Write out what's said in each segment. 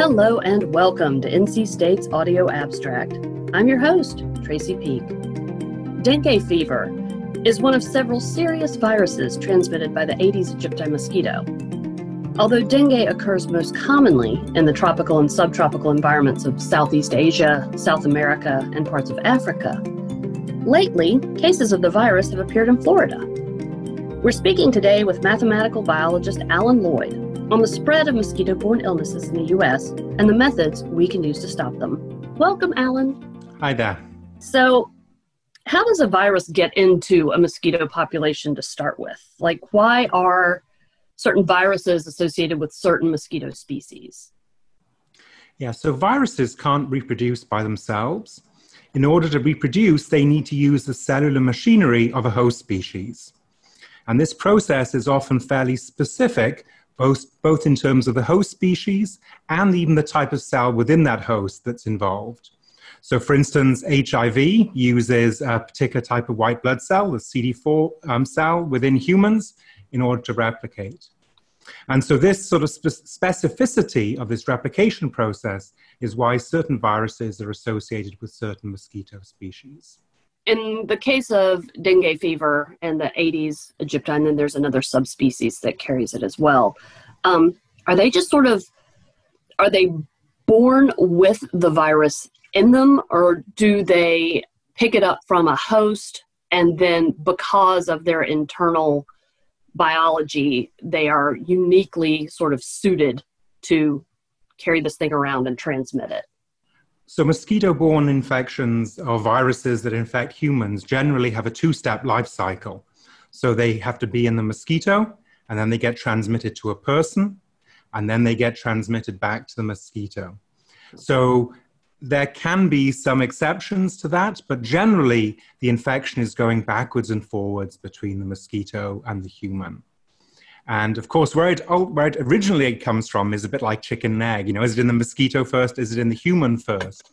Hello and welcome to NC State's Audio Abstract. I'm your host, Tracey Peake. Dengue fever is one of several serious viruses transmitted by the Aedes aegypti mosquito. Although dengue occurs most commonly in the tropical and subtropical environments of Southeast Asia, South America, and parts of Africa, lately cases of the virus have appeared in Florida. We're speaking today with mathematical biologist Alun Lloyd on the spread of mosquito borne illnesses in the U.S. and the methods we can use to stop them. Welcome, Alun. Hi there. So, how does a virus get into a mosquito population to start with? Like, why are certain viruses associated with certain mosquito species? Yeah, so viruses can't reproduce by themselves. In order to reproduce, they need to use the cellular machinery of a host species. And this process is often fairly specific both, both in terms of the host species and even the type of cell within that host that's involved. So, for instance, HIV uses a particular type of white blood cell, the CD4 um, cell within humans, in order to replicate. And so, this sort of spe- specificity of this replication process is why certain viruses are associated with certain mosquito species in the case of dengue fever and the Aedes aegypti, and then there's another subspecies that carries it as well. Um, are they just sort of are they born with the virus in them, or do they pick it up from a host and then because of their internal biology, they are uniquely sort of suited to carry this thing around and transmit it? So, mosquito borne infections or viruses that infect humans generally have a two step life cycle. So, they have to be in the mosquito, and then they get transmitted to a person, and then they get transmitted back to the mosquito. So, there can be some exceptions to that, but generally, the infection is going backwards and forwards between the mosquito and the human. And of course, where it, where it originally comes from is a bit like chicken and egg. You know, is it in the mosquito first? Is it in the human first?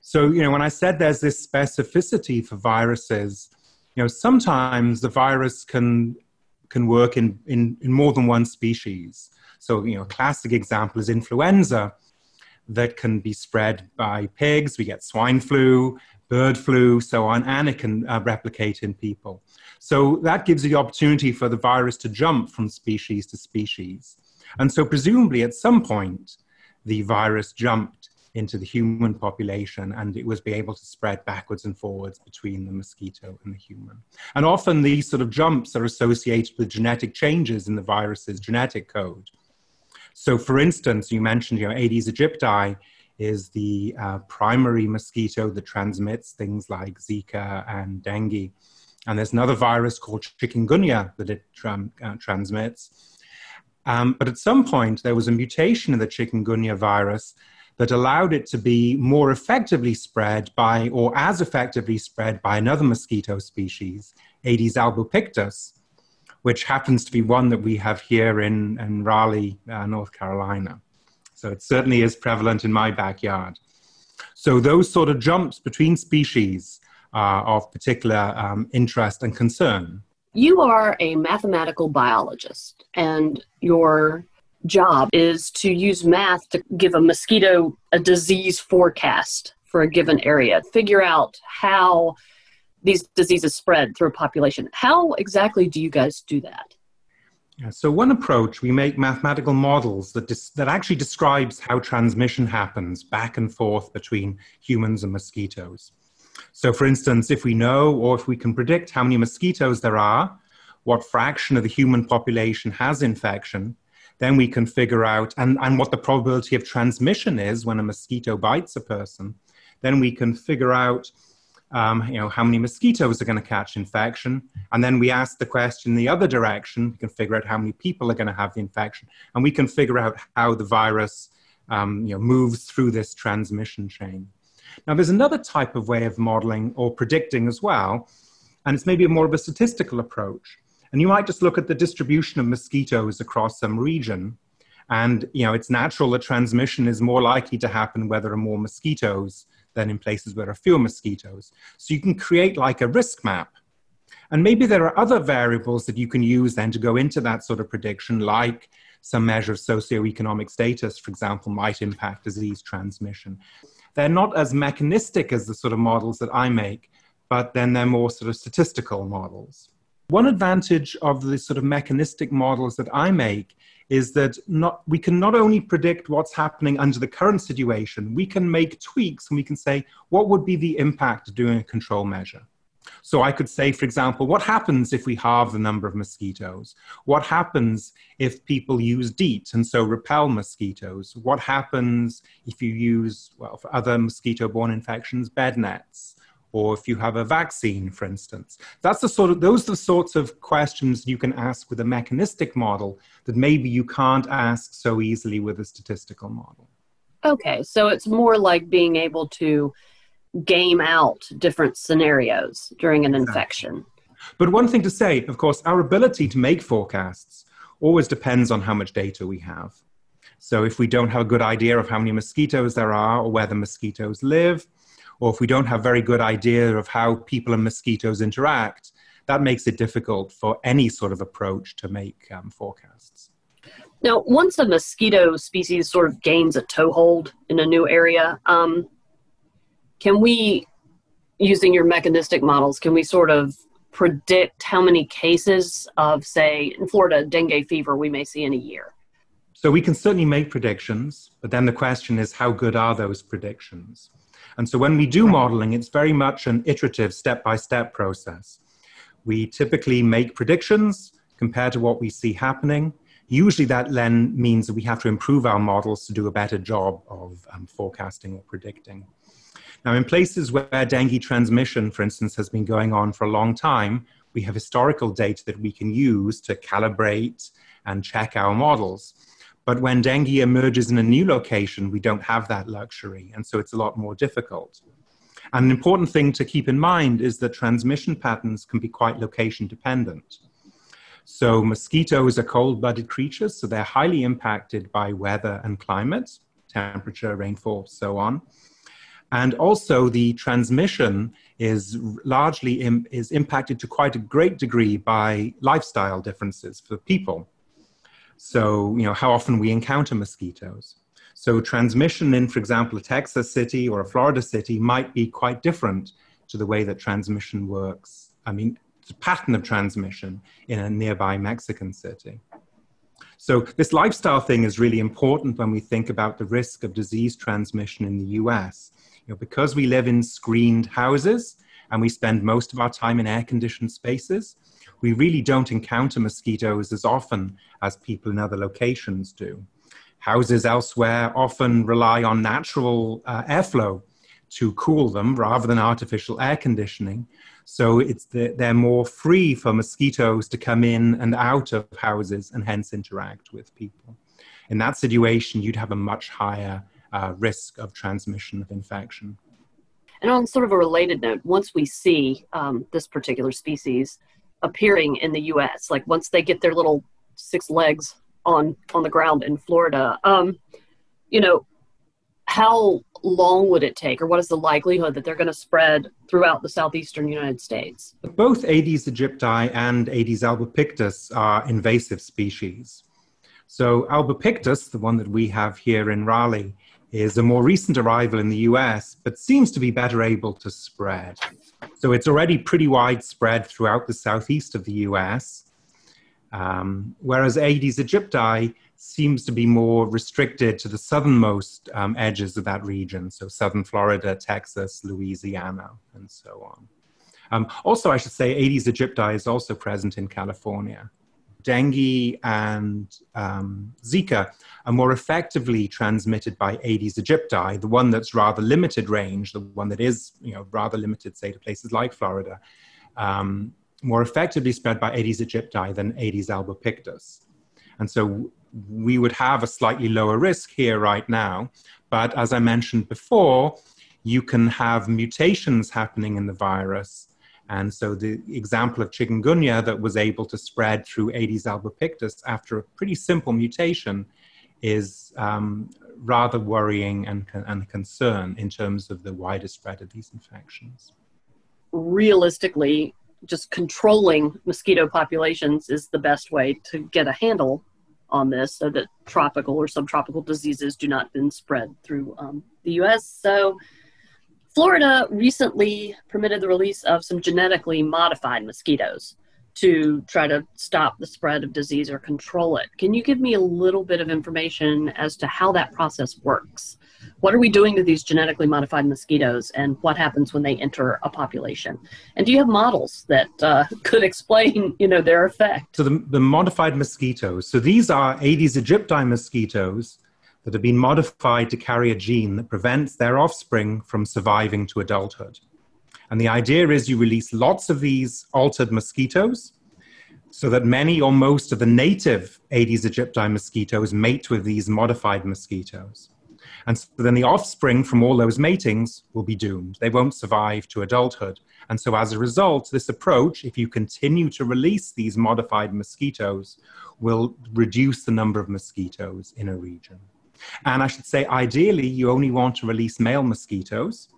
So, you know, when I said there's this specificity for viruses, you know, sometimes the virus can can work in, in, in more than one species. So, you know, a classic example is influenza that can be spread by pigs. We get swine flu, bird flu, so on, and it can uh, replicate in people. So that gives the opportunity for the virus to jump from species to species. And so, presumably, at some point, the virus jumped into the human population and it was be able to spread backwards and forwards between the mosquito and the human. And often these sort of jumps are associated with genetic changes in the virus's genetic code. So, for instance, you mentioned you know, Aedes aegypti is the uh, primary mosquito that transmits things like Zika and dengue. And there's another virus called chikungunya that it uh, transmits. Um, but at some point, there was a mutation in the chikungunya virus that allowed it to be more effectively spread by, or as effectively spread by another mosquito species, Aedes albopictus, which happens to be one that we have here in, in Raleigh, uh, North Carolina. So it certainly is prevalent in my backyard. So those sort of jumps between species uh, of particular um, interest and concern. You are a mathematical biologist, and your job is to use math to give a mosquito a disease forecast for a given area, figure out how these diseases spread through a population. How exactly do you guys do that? Yeah, so one approach, we make mathematical models that, dis- that actually describes how transmission happens back and forth between humans and mosquitoes. So, for instance, if we know or if we can predict how many mosquitoes there are, what fraction of the human population has infection, then we can figure out, and, and what the probability of transmission is when a mosquito bites a person, then we can figure out um, you know, how many mosquitoes are going to catch infection. And then we ask the question the other direction. We can figure out how many people are going to have the infection. And we can figure out how the virus um, you know, moves through this transmission chain. Now, there's another type of way of modeling or predicting as well, and it's maybe more of a statistical approach. And you might just look at the distribution of mosquitoes across some region. And you know, it's natural that transmission is more likely to happen where there are more mosquitoes than in places where there are fewer mosquitoes. So you can create like a risk map. And maybe there are other variables that you can use then to go into that sort of prediction, like some measure of socioeconomic status, for example, might impact disease transmission. They're not as mechanistic as the sort of models that I make, but then they're more sort of statistical models. One advantage of the sort of mechanistic models that I make is that not, we can not only predict what's happening under the current situation, we can make tweaks and we can say, what would be the impact of doing a control measure? So I could say, for example, what happens if we halve the number of mosquitoes? What happens if people use DEET and so repel mosquitoes? What happens if you use, well, for other mosquito borne infections, bed nets? Or if you have a vaccine, for instance. That's the sort of, those are the sorts of questions you can ask with a mechanistic model that maybe you can't ask so easily with a statistical model. Okay, so it's more like being able to game out different scenarios during an infection. But one thing to say, of course, our ability to make forecasts always depends on how much data we have. So if we don't have a good idea of how many mosquitoes there are or where the mosquitoes live, or if we don't have a very good idea of how people and mosquitoes interact, that makes it difficult for any sort of approach to make um, forecasts. Now, once a mosquito species sort of gains a toehold in a new area, um, can we, using your mechanistic models, can we sort of predict how many cases of, say, in Florida, dengue fever we may see in a year? So we can certainly make predictions, but then the question is how good are those predictions? And so when we do modeling, it's very much an iterative step by step process. We typically make predictions compared to what we see happening. Usually that then means that we have to improve our models to do a better job of um, forecasting or predicting. Now, in places where dengue transmission, for instance, has been going on for a long time, we have historical data that we can use to calibrate and check our models. But when dengue emerges in a new location, we don't have that luxury, and so it's a lot more difficult. And an important thing to keep in mind is that transmission patterns can be quite location dependent. So, mosquitoes are cold blooded creatures, so they're highly impacted by weather and climate, temperature, rainfall, so on. And also, the transmission is largely Im- is impacted to quite a great degree by lifestyle differences for people. So, you know, how often we encounter mosquitoes. So, transmission in, for example, a Texas city or a Florida city might be quite different to the way that transmission works. I mean, the pattern of transmission in a nearby Mexican city. So, this lifestyle thing is really important when we think about the risk of disease transmission in the US you know, because we live in screened houses and we spend most of our time in air conditioned spaces, we really don't encounter mosquitoes as often as people in other locations do. Houses elsewhere often rely on natural uh, airflow to cool them rather than artificial air conditioning. So it's the, they're more free for mosquitoes to come in and out of houses and hence interact with people. In that situation, you'd have a much higher uh, risk of transmission of infection. And on sort of a related note, once we see um, this particular species appearing in the U.S., like once they get their little six legs on on the ground in Florida, um, you know, how long would it take, or what is the likelihood that they're going to spread throughout the southeastern United States? Both Aedes aegypti and Aedes albopictus are invasive species. So albopictus, the one that we have here in Raleigh, is a more recent arrival in the US, but seems to be better able to spread. So it's already pretty widespread throughout the southeast of the US, um, whereas Aedes aegypti seems to be more restricted to the southernmost um, edges of that region, so southern Florida, Texas, Louisiana, and so on. Um, also, I should say Aedes aegypti is also present in California dengue and um, Zika are more effectively transmitted by Aedes aegypti, the one that's rather limited range, the one that is you know rather limited, say, to places like Florida, um, more effectively spread by Aedes aegypti than Aedes albopictus. And so we would have a slightly lower risk here right now. But as I mentioned before, you can have mutations happening in the virus and so the example of chikungunya that was able to spread through Aedes albopictus after a pretty simple mutation is um, rather worrying and, and a concern in terms of the wider spread of these infections. Realistically, just controlling mosquito populations is the best way to get a handle on this so that tropical or subtropical diseases do not then spread through um, the US. So, Florida recently permitted the release of some genetically modified mosquitoes to try to stop the spread of disease or control it. Can you give me a little bit of information as to how that process works? What are we doing to these genetically modified mosquitoes and what happens when they enter a population? And do you have models that uh, could explain, you know, their effect? So the, the modified mosquitoes, so these are Aedes aegypti mosquitoes that have been modified to carry a gene that prevents their offspring from surviving to adulthood. And the idea is you release lots of these altered mosquitoes so that many or most of the native Aedes aegypti mosquitoes mate with these modified mosquitoes. And so then the offspring from all those matings will be doomed. They won't survive to adulthood. And so as a result, this approach, if you continue to release these modified mosquitoes, will reduce the number of mosquitoes in a region. And I should say, ideally, you only want to release male mosquitoes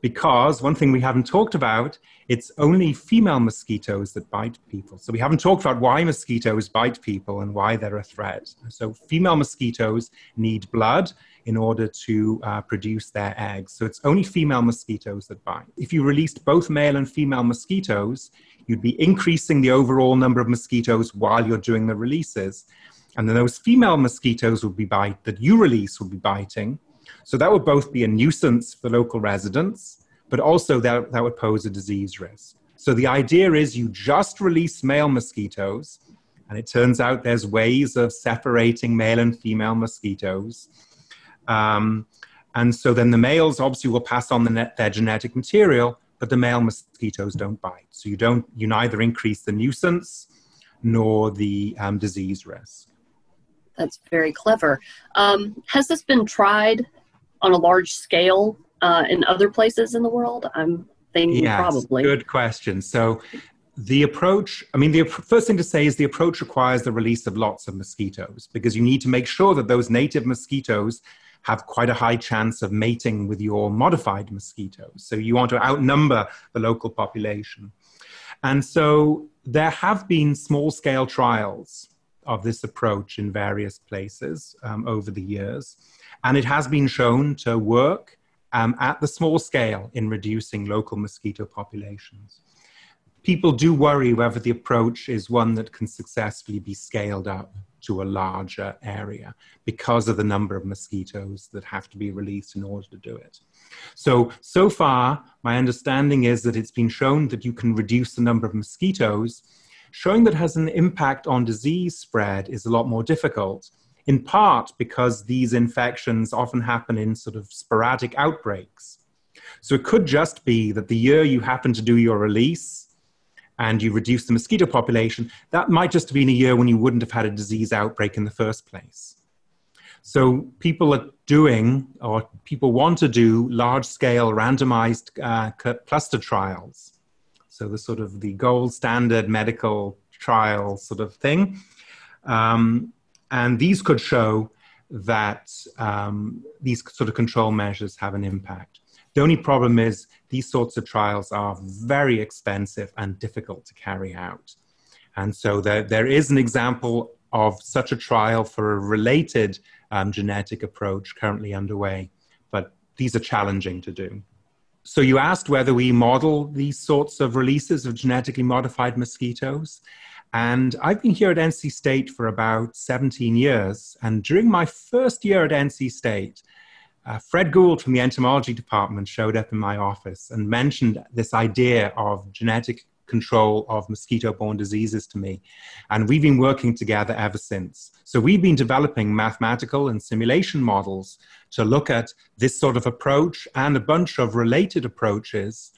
because one thing we haven't talked about it's only female mosquitoes that bite people. So we haven't talked about why mosquitoes bite people and why they're a threat. So female mosquitoes need blood in order to uh, produce their eggs. So it's only female mosquitoes that bite. If you released both male and female mosquitoes you'd be increasing the overall number of mosquitoes while you're doing the releases and then those female mosquitoes would be bite that you release would be biting so that would both be a nuisance for local residents, but also that, that would pose a disease risk. So the idea is you just release male mosquitoes, and it turns out there's ways of separating male and female mosquitoes. Um, and so then the males obviously will pass on the their genetic material, but the male mosquitoes don't bite. So you don't you neither increase the nuisance nor the um, disease risk. That's very clever. Um, has this been tried on a large scale uh, in other places in the world? I'm thinking yes, probably. Good question. So the approach, I mean, the first thing to say is the approach requires the release of lots of mosquitoes because you need to make sure that those native mosquitoes have quite a high chance of mating with your modified mosquitoes. So you want to outnumber the local population. And so there have been small scale trials of this approach in various places um, over the years. And it has been shown to work um, at the small scale in reducing local mosquito populations. People do worry whether the approach is one that can successfully be scaled up to a larger area because of the number of mosquitoes that have to be released in order to do it. So, so far, my understanding is that it's been shown that you can reduce the number of mosquitoes. Showing that has an impact on disease spread is a lot more difficult in part because these infections often happen in sort of sporadic outbreaks. So it could just be that the year you happen to do your release and you reduce the mosquito population, that might just have been a year when you wouldn't have had a disease outbreak in the first place. So people are doing, or people want to do, large scale randomized uh, cluster trials. So the sort of the gold standard medical trial sort of thing. Um, and these could show that um, these sort of control measures have an impact. The only problem is these sorts of trials are very expensive and difficult to carry out. And so there, there is an example of such a trial for a related um, genetic approach currently underway, but these are challenging to do. So you asked whether we model these sorts of releases of genetically modified mosquitoes. And I've been here at NC State for about 17 years. And during my first year at NC State, uh, Fred Gould from the entomology department showed up in my office and mentioned this idea of genetic control of mosquito borne diseases to me. And we've been working together ever since. So we've been developing mathematical and simulation models to look at this sort of approach and a bunch of related approaches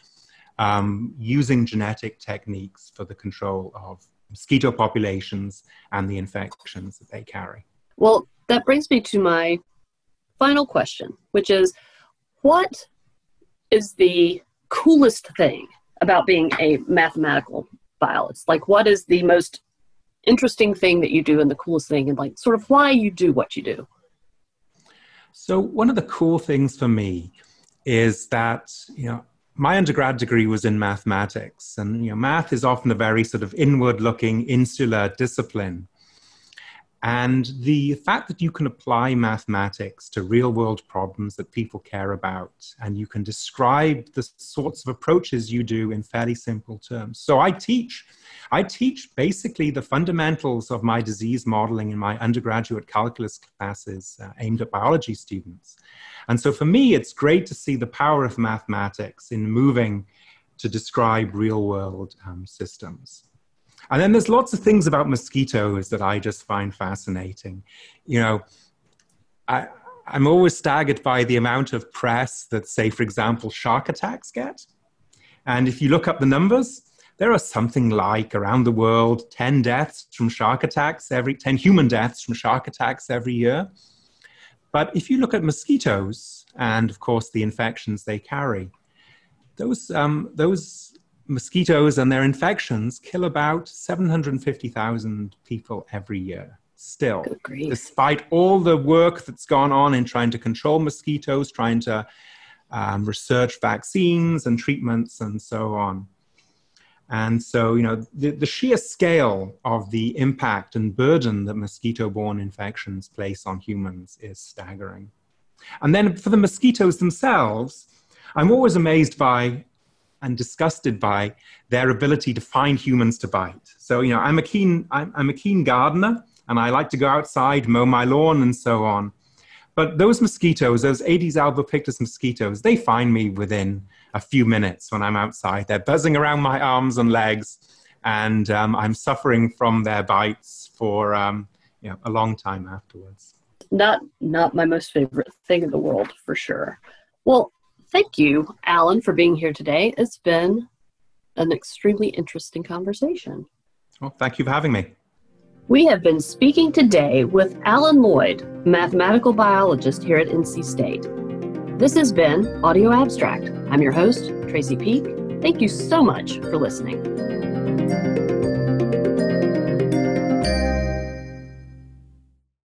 um, using genetic techniques for the control of mosquito populations and the infections that they carry. Well, that brings me to my final question, which is what is the coolest thing about being a mathematical biologist? Like, what is the most interesting thing that you do and the coolest thing, and like, sort of why you do what you do? So, one of the cool things for me is that, you know, my undergrad degree was in mathematics, and you know, math is often a very sort of inward-looking, insular discipline. And the fact that you can apply mathematics to real world problems that people care about, and you can describe the sorts of approaches you do in fairly simple terms. So I teach. I teach basically the fundamentals of my disease modeling in my undergraduate calculus classes uh, aimed at biology students. And so for me, it's great to see the power of mathematics in moving to describe real world um, systems. And then there's lots of things about mosquitoes that I just find fascinating. You know, I, I'm always staggered by the amount of press that, say, for example, shark attacks get. And if you look up the numbers, there are something like around the world 10 deaths from shark attacks every 10 human deaths from shark attacks every year. But if you look at mosquitoes and, of course, the infections they carry, those, um, those mosquitoes and their infections kill about 750,000 people every year still. Despite all the work that's gone on in trying to control mosquitoes trying to um, research vaccines and treatments and so on. And so you know the, the sheer scale of the impact and burden that mosquito-borne infections place on humans is staggering. And then for the mosquitoes themselves i'm always amazed by and disgusted by their ability to find humans to bite. So, you know, I'm a keen, I'm, I'm, a keen gardener and I like to go outside, mow my lawn and so on. But those mosquitoes, those Aedes albopictus mosquitoes, they find me within a few minutes when I'm outside. They're buzzing around my arms and legs and um, I'm suffering from their bites for, um, you know, a long time afterwards. Not, not my most favorite thing in the world for sure. Well, Thank you, Alun, for being here today. It's been an extremely interesting conversation. Well, thank you for having me. We have been speaking today with Alun Lloyd, mathematical biologist here at NC State. This has been Audio Abstract. I'm your host, Tracey Peake. Thank you so much for listening.